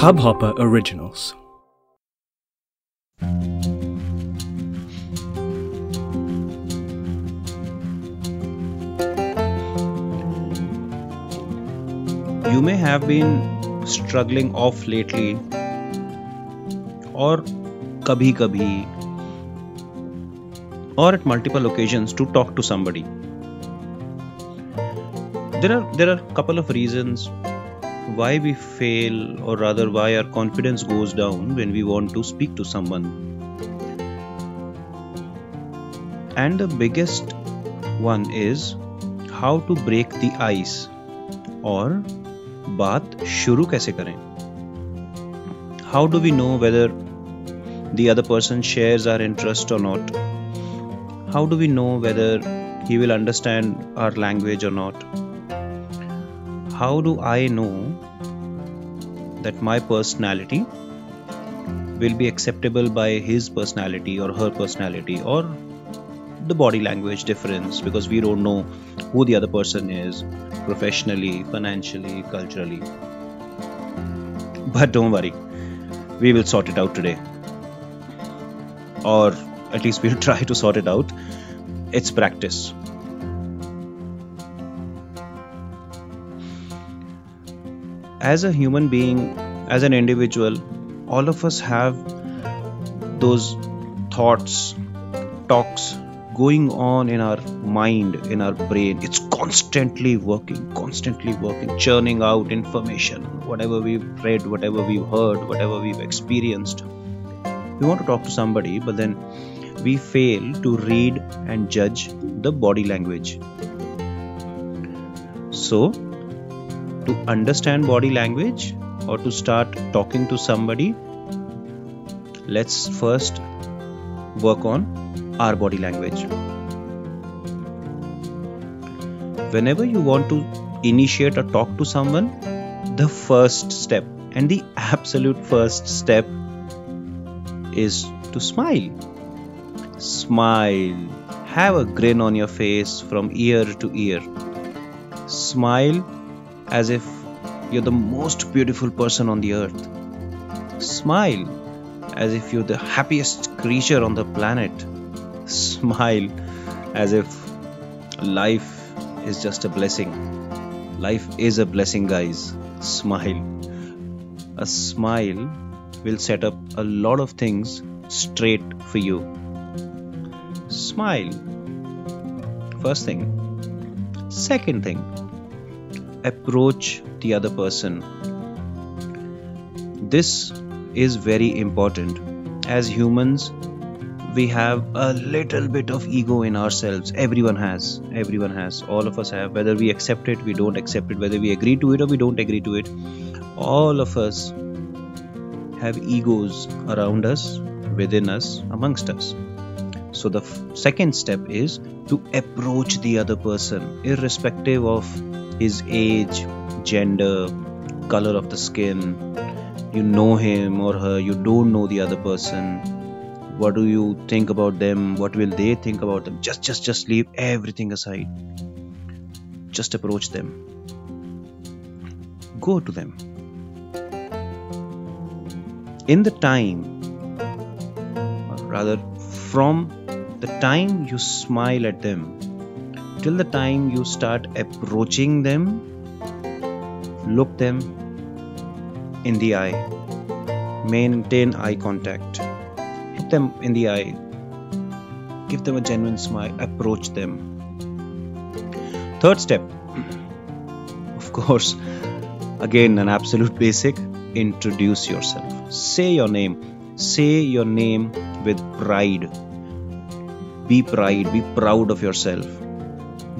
Hubhopper Originals. You may have been struggling off lately or kabhi kabhi or at multiple occasions to talk to somebody there are there are a couple of reasons why we fail or rather why our confidence goes down when we want to speak to someone and the biggest one is how to break the ice और बात शुरू कैसे करें how do we know whether the other person shares our interest or not how do we know whether he will understand our language or not How do i know that my personality will be acceptable by his personality or her personality or the body language difference because we don't know who the other person is professionally, financially, culturally. But don't worry, we will sort it out today. Or at least we'll try to sort it out. It's practice. As a human being, as an individual, all of us have those thoughts, talks, going on in our mind, in our brain. It's constantly working, constantly working, churning out information, whatever we've read, whatever we've heard, whatever we've experienced. We want to talk to somebody, but then we fail to read and judge the body language. So, to understand body language or to start talking to somebody, let's first work on our body language. Whenever you want to initiate a talk to someone, the first step and the absolute first step is to smile. Smile. Have a grin on your face from ear to ear. Smile as if you're the most beautiful person on the earth. Smile as if you're the happiest creature on the planet. Smile as if life is just a blessing. Life is a blessing, guys. Smile. A smile will set up a lot of things straight for you. Smile. First thing. Second thing, approach the other person. This is very important. As humans, we have a little bit of ego in ourselves. Everyone has. Everyone has. All of us have. Whether we accept it, we don't accept it. Whether we agree to it or we don't agree to it. All of us have egos around us, within us, amongst us. So, the f- second step is to approach the other person, irrespective of his age, gender, color of the skin. You know him or her, you don't know the other person. What do you think about them? What will they think about them? Just, just, just leave everything aside. Just approach them. Go to them. In the time, rather, from the time you smile at them till the time you start approaching them look them in the eye. Maintain eye contact. Hit them in the eye. Give them a genuine smile. Approach them. Third step. Of course again an absolute basic. Introduce yourself. Say your name. Say your name with pride. Be pride. Be proud of yourself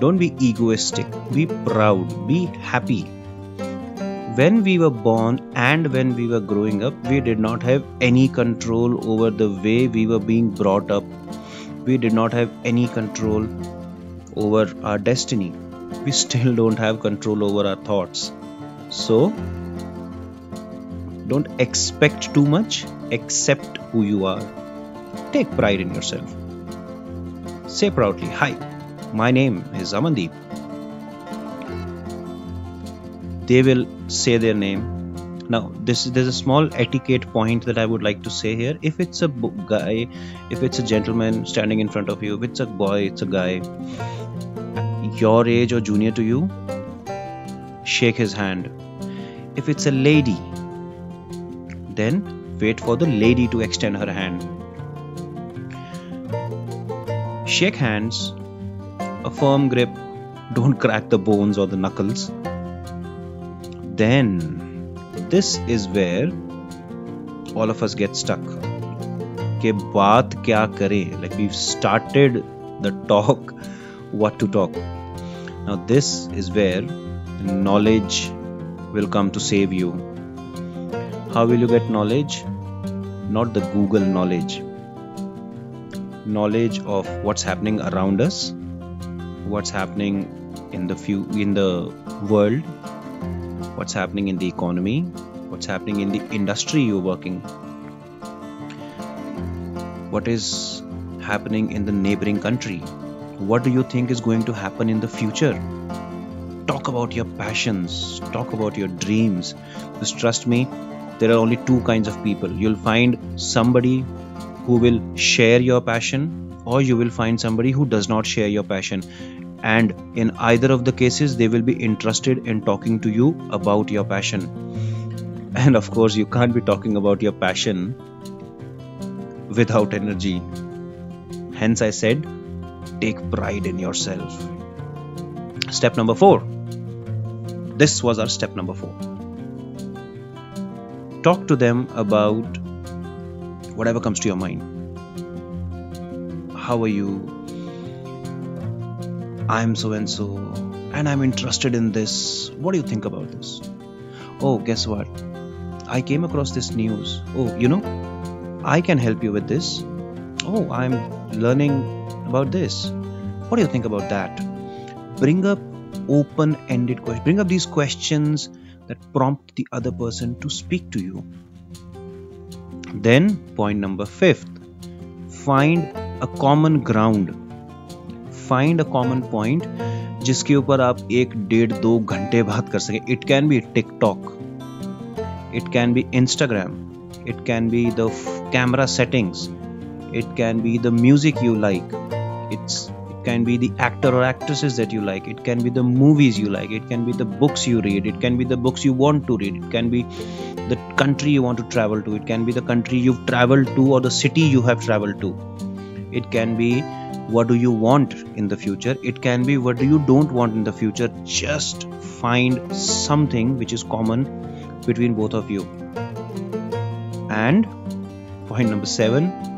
don't be egoistic. Be proud. Be happy. When we were born and when we were growing up we did not have any control over the way we were being brought up. We did not have any control over our destiny. We still don't have control over our thoughts. So don't expect too much. Accept who you are. Take pride in yourself. Say proudly, Hi, my name is Amandeep. They will say their name. now this there's a small etiquette point that i would like to say here if it's a guy if it's a gentleman standing in front of you if it's a boy it's a guy your age or junior to you shake his hand if it's a lady then wait for the lady to extend her hand shake hands a firm grip don't crack the bones or the knuckles then this is where all of us get stuck के बात क्या करें like we've started the talk what to talk now this is where knowledge will come to save you how will you get knowledge not the google knowledge knowledge of what's happening around us what's happening in the few in the world what's happening in the economy, what's happening in the industry you're working, what is happening in the neighboring country, what do you think is going to happen in the future. Talk about your passions, talk about your dreams. Just trust me, there are only two kinds of people. You'll find somebody who will share your passion, or you will find somebody who does not share your passion. And in either of the cases they will be interested in talking to you about your passion. And of course you can't be talking about your passion without energy. Hence i said take pride in yourself. Step number 4 this was our step number 4 talk to them about whatever comes to your mind how are you I'm so and so, and I'm interested in this. What do you think about this? Oh, guess what? I came across this news. Oh, you know, I can help you with this. Oh, I'm learning about this. What do you think about that? Bring up open ended questions. Bring up these questions that prompt the other person to speak to you. Then, point number fifth. Find a common ground. Find a common point जिसके ऊपर आप एक डेढ़ दो घंटे बात कर सकें. It can be TikTok it can be Instagram it can be the camera settings can be the music you like. It's it can be the actor or actresses that you like. It can be the movies you like. It can be the books you read. It can be the books you want to read. It can be the country you want to travel to. It can be the country you've traveled to or the city you have traveled to. It can be what do you want in the future. It can be what do you don't want in the future. Just find something which is common between both of you. And point number 7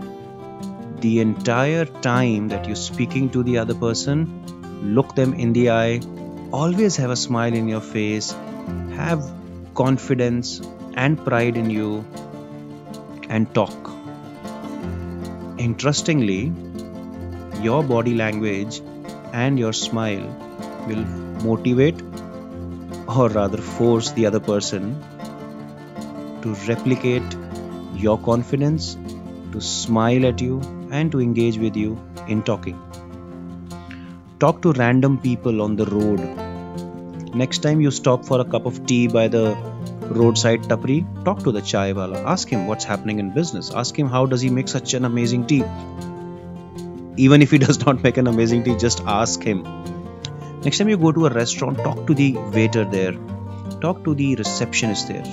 the entire time that you're speaking to the other person look them in the eye always have a smile in your face have confidence and pride in you and talk. Interestingly your body language and your smile will motivate or rather force the other person to replicate your confidence, to smile at you, and to engage with you in talking. Talk to random people on the road. Next time you stop for a cup of tea by the roadside tapri, talk to the chai wala. Ask him what's happening in business. Ask him how does he make such an amazing tea even if he does not make an amazing tea just ask him next time you go to a restaurant talk to the waiter there talk to the receptionist there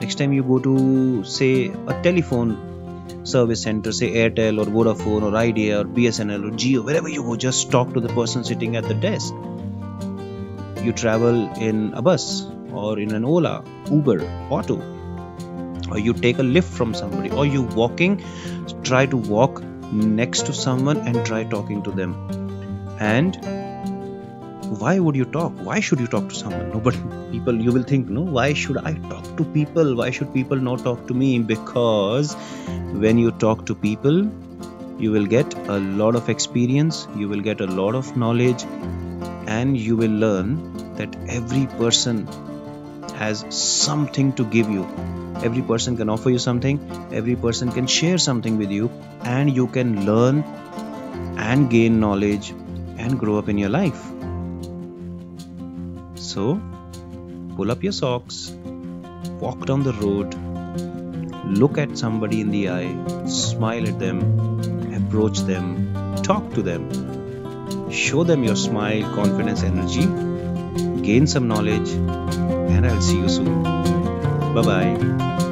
next time you go to say a telephone service center say airtel or vodafone or idea or bsnl or jio wherever you go just talk to the person sitting at the desk. You travel in a bus or in an ola uber auto or you take a lift from somebody or you walking try to walk next to someone and try talking to them. And why would you talk? Why should you talk to someone? No but people you will think no why should i talk to people? Why should people not talk to me? Because when you talk to people you will get a lot of experience you will get a lot of knowledge and you will learn that every person has something to give you. Every person can offer you something every person can share something with you and you can learn and gain knowledge and grow up in your life so pull up your socks walk down the road, look at somebody in the eye, smile at them, approach them, talk to them, show them your smile, confidence, energy, gain some knowledge, and I'll see you soon. Bye bye.